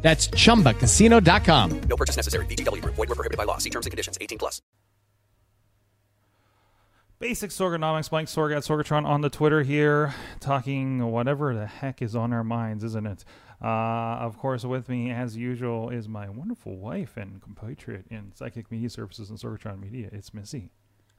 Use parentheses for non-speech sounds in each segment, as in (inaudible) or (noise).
That's chumbacasino.com. No purchase necessary. VGW Group. Void were prohibited by law. See terms and conditions. 18 plus. Basic Sorgonomics, Mike Sorg at Sorgatron on the Twitter here, talking whatever the heck is on our minds, isn't it? Uh, of course, with me, as usual, is my wonderful wife and compatriot in Psychic Media Services and Sorgatron Media. It's Missy.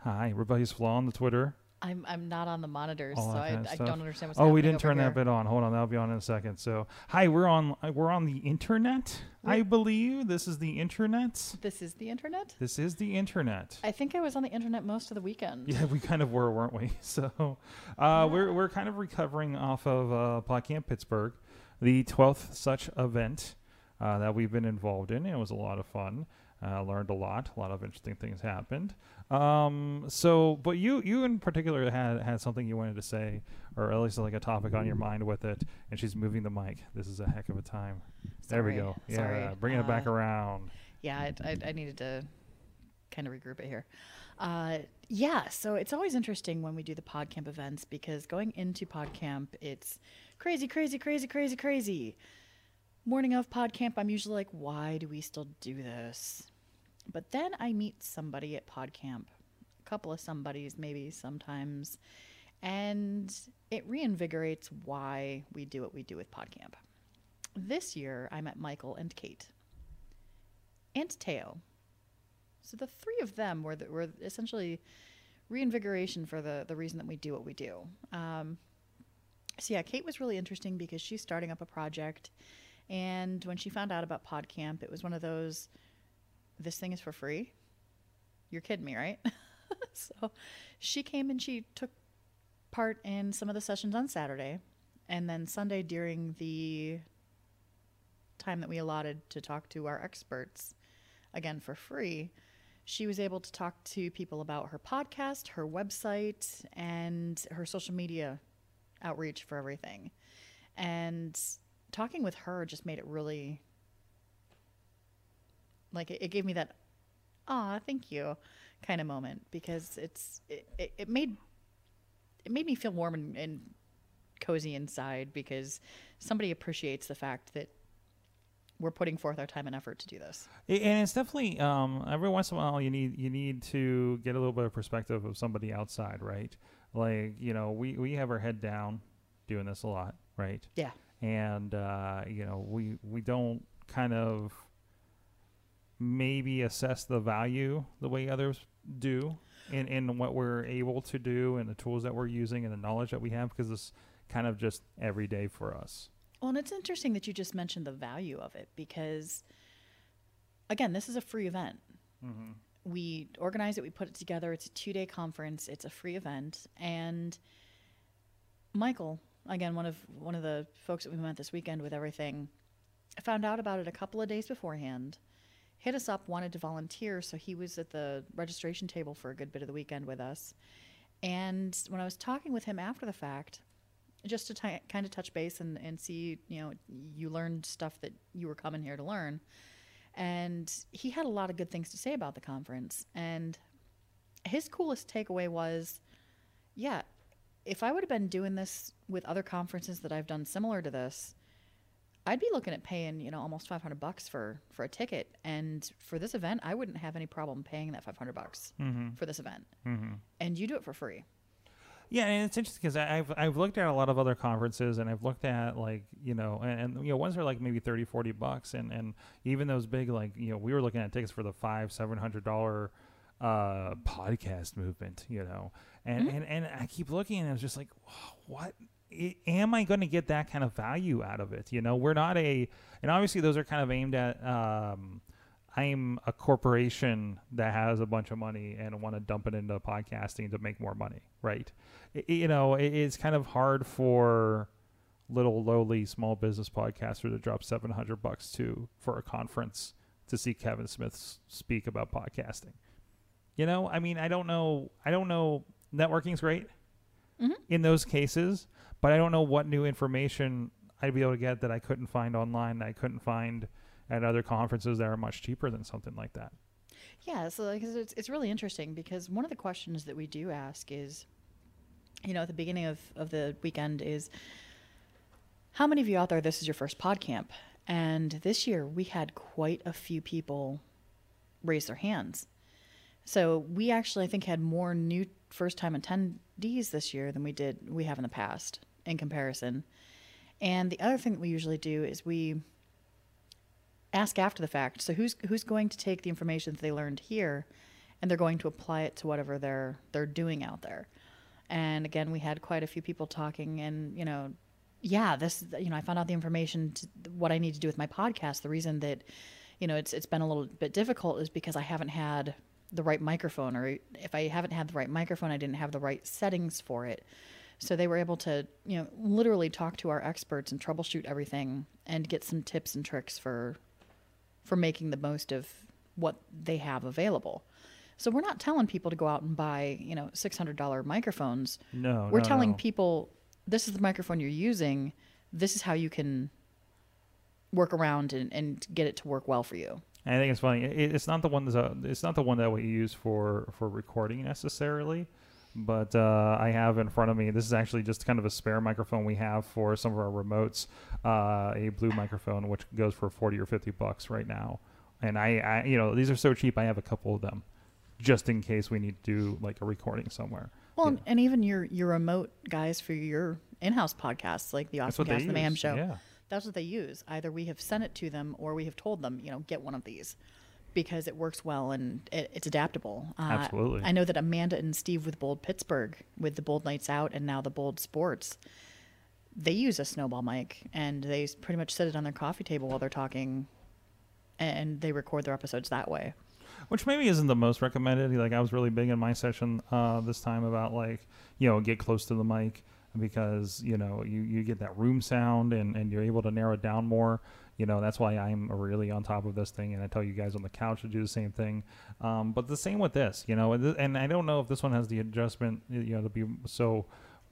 Hi, Rebellious Flaw on the Twitter. I'm I'm not on the monitors, all so I, kind of I don't understand what's going on. Oh, we didn't turn over that here. bit on. Hold on, that'll be on in a second. So, hi, we're on. We're on the internet. I believe this is the internet. This is the internet. This is the internet. I think I was on the internet most of the weekend. Yeah, we kind of were, weren't we? (laughs) So, uh, we're we're kind of recovering off of uh, PodCamp Pittsburgh, the twelfth such event uh, that we've been involved in. It was a lot of fun. Uh, learned a lot. A lot of interesting things happened. Um, so, but you you in particular had had something you wanted to say, or at least like a topic on your mind with it. And she's moving the mic. This is a heck of a time. there we go. Yeah, sorry. bringing it back Uh, around. Yeah, I, I, I needed to kind of regroup it here. Uh, yeah, so it's always interesting when we do the PodCamp events because going into PodCamp, it's crazy, crazy, crazy, crazy, crazy. Morning of PodCamp, I'm usually like, why do we still do this? But then I meet somebody at PodCamp, a couple of somebodies, maybe sometimes, and it reinvigorates why we do what we do with PodCamp. This year, I met Michael and Kate and Teo. So the three of them were, the, were essentially reinvigoration for the, the reason that we do what we do. Um, so yeah, Kate was really interesting because she's starting up a project, and when she found out about PodCamp, it was one of those, this thing is for free. You're kidding me, right? (laughs) so she came and she took part in some of the sessions on Saturday, and then Sunday during the time that we allotted to talk to our experts, again for free, she was able to talk to people about her podcast, her website, and her social media outreach for everything. And talking with her just made it really like it, it gave me that ah thank you kind of moment because it's it, it, it made it made me feel warm and, and cozy inside because somebody appreciates the fact that we're putting forth our time and effort to do this. And it's definitely um, every once in a while you need you need to get a little bit of perspective of somebody outside, right? Like you know we we have our head down doing this a lot, right? Yeah. And uh, you know we we don't kind of maybe assess the value the way others do and, in what we're able to do and the tools that we're using and the knowledge that we have because it's kind of just every day for us. Well, and it's interesting that you just mentioned the value of it because, again, this is a free event. Mm-hmm. We organize it, we put it together. It's a two day conference, it's a free event. And Michael, again, one of one of the folks that we met this weekend with everything, found out about it a couple of days beforehand, hit us up, wanted to volunteer. So he was at the registration table for a good bit of the weekend with us. And when I was talking with him after the fact, just to ti kind of touch base and, and see, you know, you learned stuff that you were coming here to learn. And he had a lot of good things to say about the conference. And his coolest takeaway was, yeah, if I would have been doing this with other conferences that I've done similar to this, I'd be looking at paying, you know, almost 500 bucks for for a ticket. And for this event, I wouldn't have any problem paying that 500 bucks mm-hmm. for this event. Mm-hmm. And you do it for free. Yeah, and it's interesting because I've I've looked at a lot of other conferences and I've looked at like you know and, and you know ones are like maybe 30, 40 bucks and and even those big like you know we were looking at tickets for the five seven hundred dollar uh podcast movement you know and mm-hmm. and and I keep looking and I was just like what am I going to get that kind of value out of it you know we're not a and obviously those are kind of aimed at um I'm a corporation that has a bunch of money and want to dump it into podcasting to make more money, right? I- you know, it, it's kind of hard for little lowly small business podcaster to drop 700 bucks to for a conference to see Kevin Smith speak about podcasting. You know, I mean, I don't know. I don't know. Networking's great Mm-hmm. in those cases, but I don't know what new information I'd be able to get that I couldn't find online. That I couldn't find at other conferences that are much cheaper than something like that. Yeah, so like, it's, it's really interesting because one of the questions that we do ask is, you know, at the beginning of, of the weekend is, how many of you out there, this is your first pod camp? And this year we had quite a few people raise their hands. So we actually, I think, had more new first time attendees this year than we did, we have in the past in comparison. And the other thing that we usually do is we ask after the fact. So who's who's going to take the information that they learned here, and they're going to apply it to whatever they're they're doing out there. And again, we had quite a few people talking, and you know, yeah, this you know, I found out the information to what I need to do with my podcast. The reason that you know it's it's been a little bit difficult is because I haven't had the right microphone, or if I haven't had the right microphone, I didn't have the right settings for it. So they were able to, you know, literally talk to our experts and troubleshoot everything and get some tips and tricks for for making the most of what they have available. So we're not telling people to go out and buy, you know, $600 microphones. No, We're no, telling no. people this is the microphone you're using. This is how you can work around and, and get it to work well for you. And I think it's funny. It, it's not the one that's uh, it's not the one that we use for for recording necessarily, but uh, I have in front of me. This is actually just kind of a spare microphone we have for some of our remotes. Uh, a blue microphone which goes for forty or fifty bucks right now. And I, I, you know, these are so cheap. I have a couple of them, just in case we need to do like a recording somewhere. Well, Yeah. and, even your your remote guys for your in-house podcasts, like the Awesome Cast, the Mayhem Show. yeah. That's what they use. Either we have sent it to them, or we have told them, you know, get one of these because it works well and it, it's adaptable. Uh, Absolutely. I know that Amanda and Steve with Bold Pittsburgh, with the Bold Nights Out, and now the Bold Sports, they use a snowball mic and they pretty much sit it on their coffee table while they're talking, and they record their episodes that way. which maybe isn't the most recommended. Like I was really big in my session uh, this time about like you know get close to the mic because you know you, you get that room sound and, and you're able to narrow it down more. You know that's why I'm really on top of this thing, and I tell you guys on the couch to do the same thing. Um, but the same with this, you know, and I don't know if this one has the adjustment, you know, to be so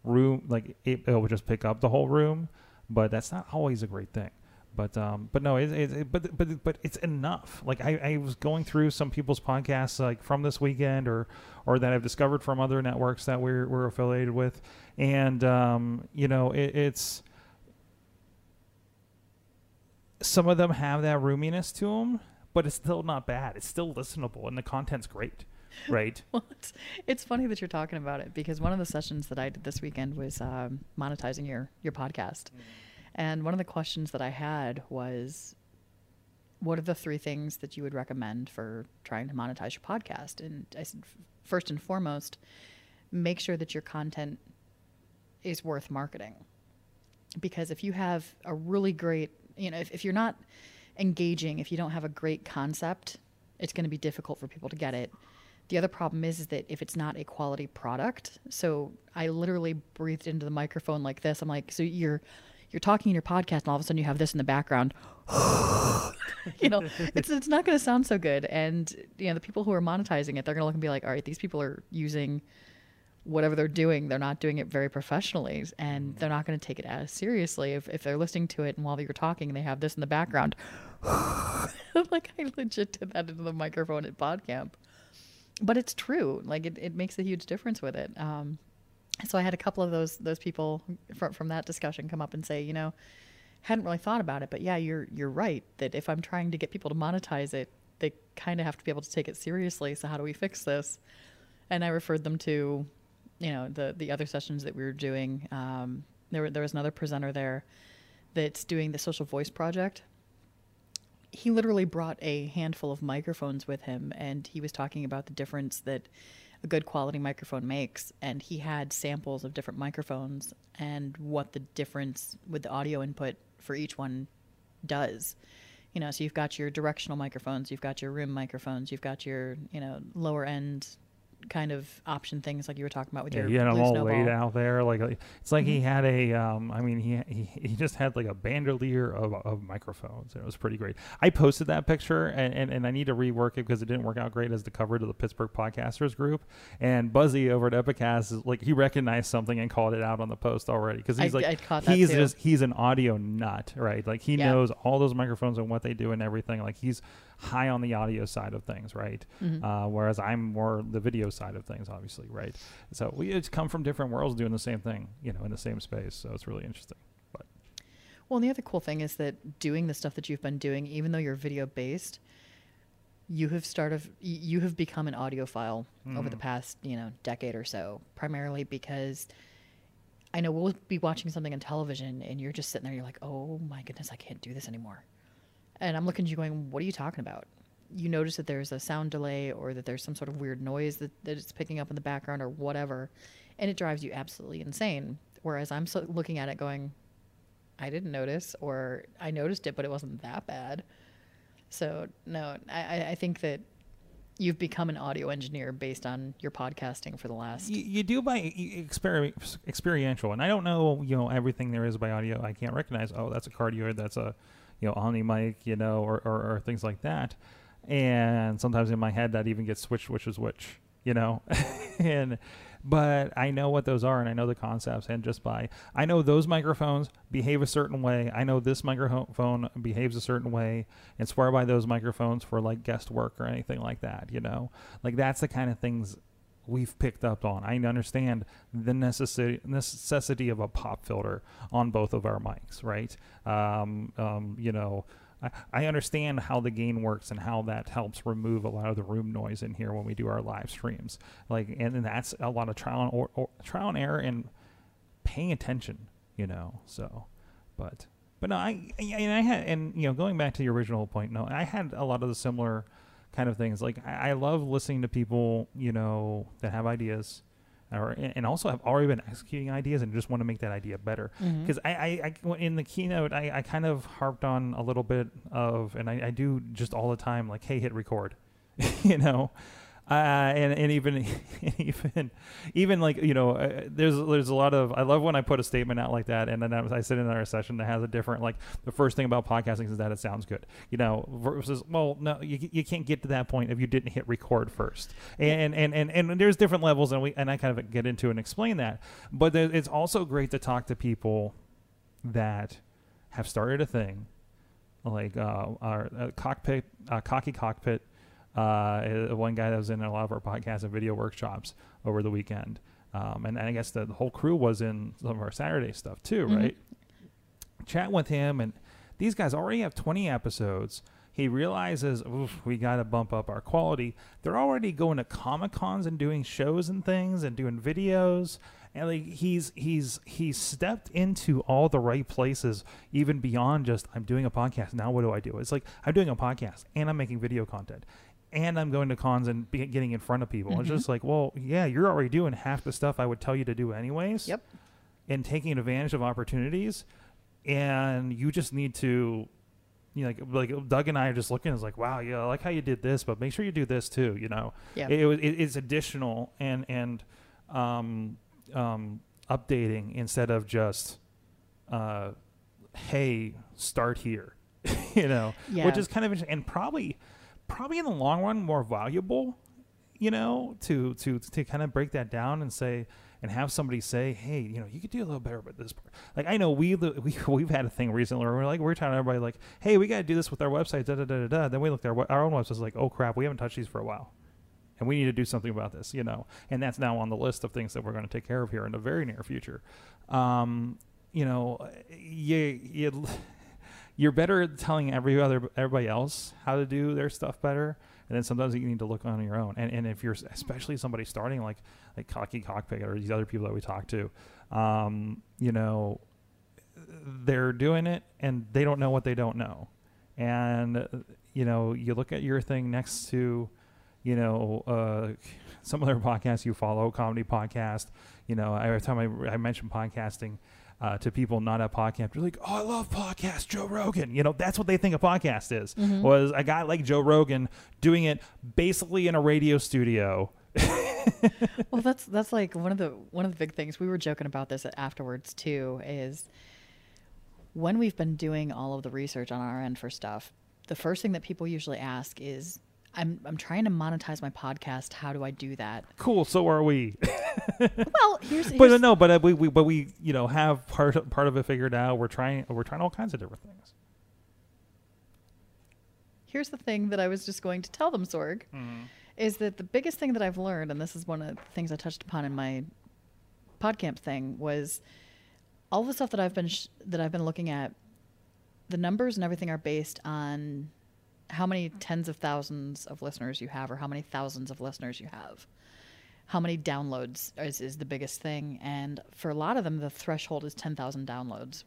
room like it, it will just pick up the whole room, but that's not always a great thing. But um, but no, it, it, it but but but it's enough. Like I, I was going through some people's podcasts like from this weekend or or that I've discovered from other networks that we're we're affiliated with, and um, you know it, it's some of them have that roominess to them, but it's still not bad. It's still listenable, and the content's great, right? (laughs) Well, it's, it's funny that you're talking about it because one of the sessions that I did this weekend was um, monetizing your your podcast, and one of the questions that I had was, "What are the three things that you would recommend for trying to monetize your podcast?" And I said, first and foremost, make sure that your content is worth marketing, because if you have a really great, you know, if, if you're not engaging, if you don't have a great concept, it's going to be difficult for people to get it. The other problem is, is that if it's not a quality product, so I literally breathed into the microphone like this. I'm like, so you're you're talking in your podcast, and all of a sudden you have this in the background. (laughs) you know, it's it's not going to sound so good. And you know, the people who are monetizing it, they're going to look and be like, all right, these people are using whatever they're doing, they're not doing it very professionally, and they're not going to take it as seriously if, if they're listening to it and while you're talking, they have this in the background. (laughs) like I legit did that into the microphone at PodCamp, but it's true. Like it, it makes a huge difference with it. Um, so I had a couple of those those people from from that discussion come up and say, you know, hadn't really thought about it, but yeah, you're you're right that if I'm trying to get people to monetize it, they kind of have to be able to take it seriously. So how do we fix this? And I referred them to, you know, the the other sessions that we were doing. Um, there there was another presenter there that's doing the Social Voice Project. He literally brought a handful of microphones with him, and he was talking about the difference that a good quality microphone makes. And he had samples of different microphones and what the difference with the audio input for each one does. You know, so you've got your directional microphones, you've got your room microphones, you've got your, you know, lower end kind of option things like you were talking about with Yeah, your he had them all snowball. Mm-hmm. laid out there. Like it's like he had a. Um, I mean, he, he he just had like a bandolier of, of microphones. And it was pretty great. I posted that picture, and, and, and I need to rework it because it didn't work out great as the cover to the Pittsburgh Podcasters group. And Buzzy over at Epicast is like he recognized something and called it out on the post already because he's I- like I caught that he's too. just he's an audio nut, right? Like he Yeah. knows all those microphones and what they do and everything. Like he's high on the audio side of things, right? Mm-hmm. Uh, whereas I'm more the video side of things, obviously, right? So we it's come from different worlds doing the same thing, you know, in the same space. So it's really interesting. But Well, and the other cool thing is that doing the stuff that you've been doing, even though you're video based, you have started you have become an audiophile over the past you know decade or so. Primarily because I know we'll be watching something on television and you're just sitting there, you're like, oh my goodness, I can't do this anymore. And I'm looking at you going, what are you talking about? You notice that there's a sound delay or that there's some sort of weird noise that, that it's picking up in the background or whatever. And it drives you absolutely insane. Whereas I'm so looking at it going, I didn't notice, or I noticed it, but it wasn't that bad. So no, I, I- think that you've become an audio engineer based on your podcasting for the last. you, you do by exper- experiential, and I don't know, you know, everything there is by audio. I can't recognize. Oh, that's a cardioid. That's a, you know, Omni mic. You know, or, or, or things like that. And sometimes in my head that even gets switched, which is which. You know, (laughs) and but I know what those are, and I know the concepts, and just by I know those microphones behave a certain way. I know this microphone behaves a certain way, and swear by those microphones for like guest work or anything like that. You know, like that's the kind of things we've picked up on. I understand the necessity necessity of a pop filter on both of our mics, right? Um, um, you know, I, I understand how the gain works and how that helps remove a lot of the room noise in here when we do our live streams. Like, and, and that's a lot of trial and or, or trial and error and paying attention, you know. So, but but no, I and I had and you know going back to the original point, no, I had a lot of the similar kind of things. Like I, I love listening to people, you know, that have ideas, or and also have already been executing ideas and just want to make that idea better. Mm-hmm. Because I, I, I, in the keynote, I, I kind of harped on a little bit of, and I, I do just all the time, like, hey, hit record, (laughs) you know. Uh, and and even (laughs) even even like you know uh, there's there's a lot of I love when I put a statement out like that and then I, I sit in our session that has a different like the first thing about podcasting is that it sounds good you know versus well no you, you can't get to that point if you didn't hit record first. And and and, and there's different levels and we and I kind of get into and explain that but there, it's also great to talk to people that have started a thing like uh, our uh, cockpit uh, cocky cockpit uh, one guy that was in a lot of our podcasts and video workshops over the weekend. Um, and, and I guess the, the whole crew was in some of our Saturday stuff too, right? Chat with him, and these guys already have 20 episodes. He realizes, Oof, we got to bump up our quality. They're already going to Comic Cons and doing shows and things and doing videos. And like he's he's he's stepped into all the right places, even beyond just I'm doing a podcast. Now what do I do? It's like I'm doing a podcast and I'm making video content and I'm going to cons and be getting in front of people. It's just like, well, yeah, you're already doing half the stuff I would tell you to do anyways. Yep. And taking advantage of opportunities, and you just need to, you know, like like Doug and I are just looking. It's like, wow, yeah, I like how you did this, but make sure you do this too. You know, Yeah. it, it, it's additional and and um, um, updating instead of just, uh, hey, start here. (laughs) you know, which is kind of interesting and probably probably in the long run more valuable you know to to to kind of break that down and say and have somebody say hey you know you could do a little better with this part. Like i know we we (laughs) we've had a thing recently where we're like we're telling everybody like hey we got to do this with our website da da da da da. Then we looked at our, our own website like oh crap we haven't touched these for a while and we need to do something about this you know? And that's now on the list of things that we're going to take care of here in the very near future. Um you know you you you're better at telling every other everybody else how to do their stuff better and then sometimes you need to look on your own. And, and if you're especially somebody starting like like cocky cockpit or these other people that we talk to um, you know they're doing it and they don't know what they don't know. And you know you look at your thing next to you know uh, some other (laughs) podcasts you follow comedy podcast you know every time i, I mention podcasting uh, to people not at podcast, they're like, "Oh, I love podcast, Joe Rogan." You know, that's what they think a podcast is. Was a guy like Joe Rogan doing it basically in a radio studio, (laughs) well, that's that's like one of the one of the big things we were joking about this afterwards too. Is when we've been doing all of the research on our end for stuff, the first thing that people usually ask is, "I'm I'm trying to monetize my podcast. How do I do that?" Cool. So are we. (laughs) Well, here's, but here's no, but uh, we, we but we you know have part of, part of it figured out. We're trying we're trying all kinds of different things. here's the thing that I was just going to tell them, Sorg, is that the biggest thing that I've learned, and this is one of the things I touched upon in my podcamp thing, was all the stuff that I've been sh- that I've been looking at. The numbers and everything are based on how many tens of thousands of listeners you have, or how many thousands of listeners you have. How many downloads is, is the biggest thing, and for a lot of them, the threshold is ten thousand downloads.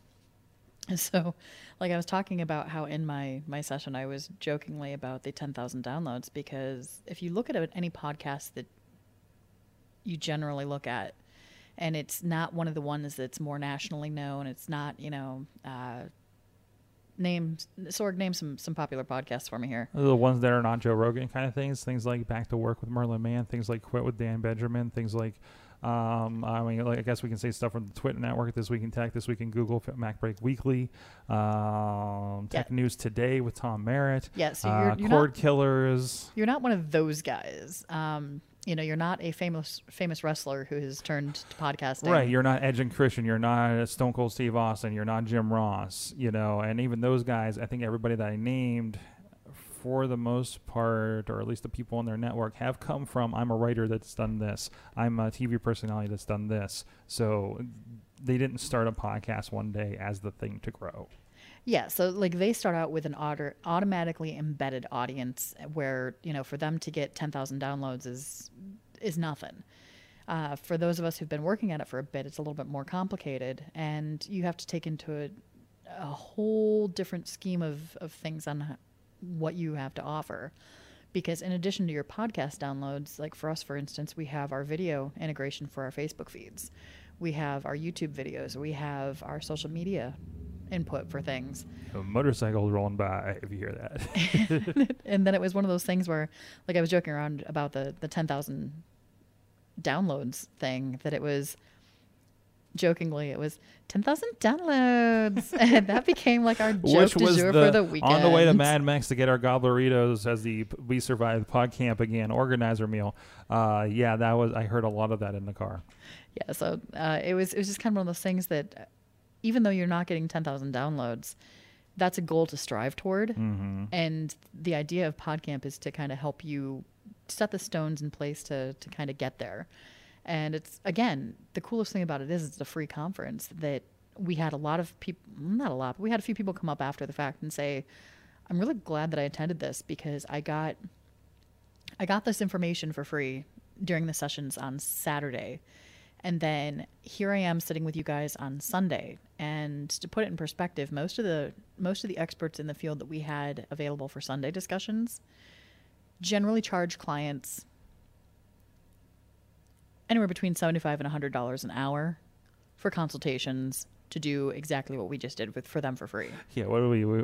And (laughs) so, like I was talking about how in my my session I was jokingly about the 10,000 downloads because if you look at any podcast that you generally look at and it's not one of the ones that's more nationally known, it's not, you know, uh name Sorg name some some popular podcasts for me here. The ones that are not Joe Rogan kind of things, things like Back to Work with Merlin Mann, things like Quit with Dan Benjamin, things like, um, I mean, like, I guess we can say stuff from the Twitter Network, This Week in Tech, This Week in Google, MacBreak Weekly, um, Tech Yeah. News Today with Tom Merritt, Yeah, so uh, you're, you're Cord not Killers. you're not one of those guys. Um you know, you're not a famous famous wrestler who has turned to podcasting. Right, you're not Edge and Christian, you're not Stone Cold Steve Austin, you're not Jim Ross, you know, and even those guys, I think everybody that I named, for the most part, or at least the people on their network, have come from I'm a writer that's done this, I'm a TV personality that's done this. So they didn't start a podcast one day as the thing to grow. Yeah, so like they start out with an auto- automatically embedded audience where you know for them to get ten thousand downloads is is nothing. Uh, for those of us who've been working at it for a bit, it's a little bit more complicated, and you have to take into a, a whole different scheme of of things on what you have to offer. Because in addition to your podcast downloads, like for us, for instance, we have our video integration for our Facebook feeds, we have our YouTube videos, we have our social media input for things. A motorcycles rolling by, if you hear that. (laughs) and then it was one of those things where like I was joking around about the the 10,000 downloads thing that it was jokingly it was 10,000 downloads (laughs) and that became like our joke Which was the, for the weekend. on the way to Mad Mex to get our Gobbleritos as the We Survived Pod Camp again organizer meal. Uh, yeah, that was I heard a lot of that in the car. Yeah, so uh, it was it was just kind of one of those things that even though you're not getting 10,000 downloads, that's a goal to strive toward. Mm-hmm. And the idea of PodCamp is to kind of help you set the stones in place to to kind of get there. And it's again, the coolest thing about it is it's a free conference that we had a lot of people not a lot, but we had a few people come up after the fact and say, "I'm really glad that I attended this because I got I got this information for free during the sessions on Saturday. And then here I am sitting with you guys on Sunday. And to put it in perspective, most of the most of the experts in the field that we had available for Sunday discussions generally charge clients anywhere between 75 and $100 an hour for consultations to do exactly what we just did with for them for free. Yeah, what do we, we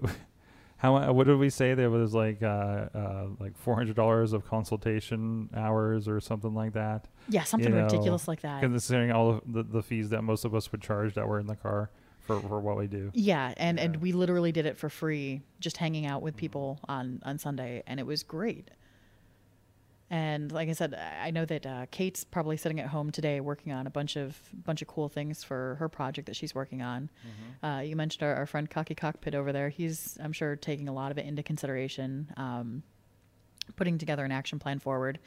how what did we say there was like uh, uh, like four hundred dollars of consultation hours or something like that? Yeah, something know, ridiculous like that. Considering all of the, the fees that most of us would charge that were in the car for, for what we do. Yeah, and and we literally did it for free, just hanging out with people on on Sunday, and it was great. And like I said, I know that uh, Kate's probably sitting at home today working on a bunch of bunch of cool things for her project that she's working on. Uh, you mentioned our, our friend Cocky Cockpit over there. He's I'm sure taking a lot of it into consideration. Um, putting together an action plan forward.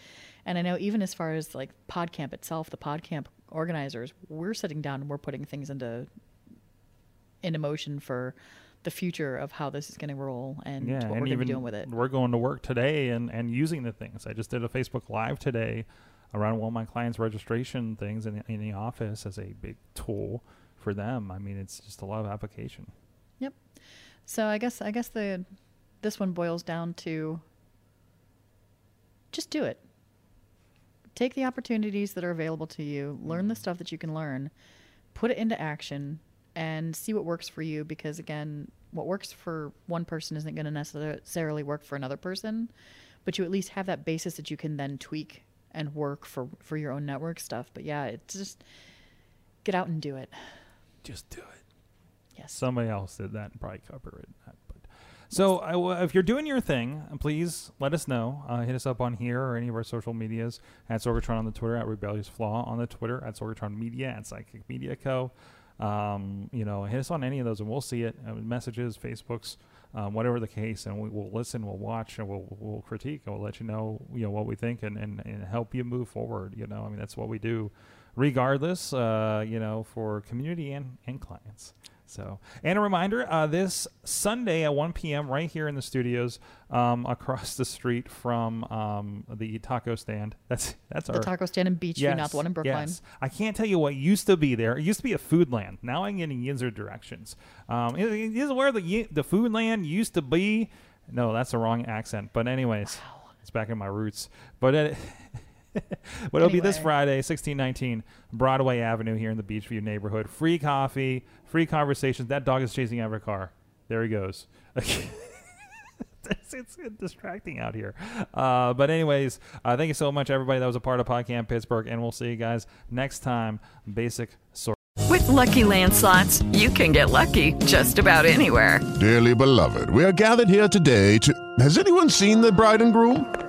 And I know even as far as like PodCamp itself, the PodCamp organizers, we're sitting down and we're putting things into into motion for the future of how this is going to roll and yeah, what and we're going to be doing with it. we're going to work today and, and using the things. I just did a Facebook Live today around one of my clients' registration things in, in the office as a big tool for them. I mean, it's just a lot of application. Yep. So I guess I guess the this one boils down to just do it. Take the opportunities that are available to you, learn the mm-hmm. stuff that you can learn, put it into action and see what works for you because again, what works for one person isn't going to necessarily work for another person, but you at least have that basis that you can then tweak and work for for your own network stuff. But yeah, it's just get out and do it. Just do it. Yes. Somebody else did that and probably copyrighted that. But so w if you're doing your thing, please let us know. Uh, hit us up on here or any of our social medias at Sorgatron on the Twitter, at Rebellious Flaw on the Twitter, at Sorgatron Media, at Psychic Media Co. Um, you know, hit us on any of those and we'll see it. Uh, messages, Facebooks, um, whatever the case, and we will listen, we'll watch, and we'll, we'll critique, and we'll let you know, you know, what we think and, and, and help you move forward. You know, I mean, that's what we do, regardless. Uh, you know, for community and and clients. So, and a reminder: uh, this Sunday at 1 p.m. right here in the studios, um, across the street from um, the taco stand. That's that's the our taco stand in Beechview, not the one in Brookline. Yes. I can't tell you what used to be there. It used to be a food land. Now I'm getting Yinzer directions. Um, it- it is where the the food land used to be. No, that's the wrong accent. But anyways, it's back in my roots. But it, (laughs) (laughs) but it'll be this Friday, 1619 Broadway Avenue here in the Beechview neighborhood. Free coffee, free conversations. That dog is chasing every car. There he goes. it's, (laughs) it's distracting out here. Uh, but anyways, uh, thank you so much, everybody that was a part of PodCamp Pittsburgh, and we'll see you guys next time. Basic sort. With Lucky Land slots, you can get lucky just about anywhere. Dearly beloved, we are gathered here today to. Has anyone seen the bride and groom?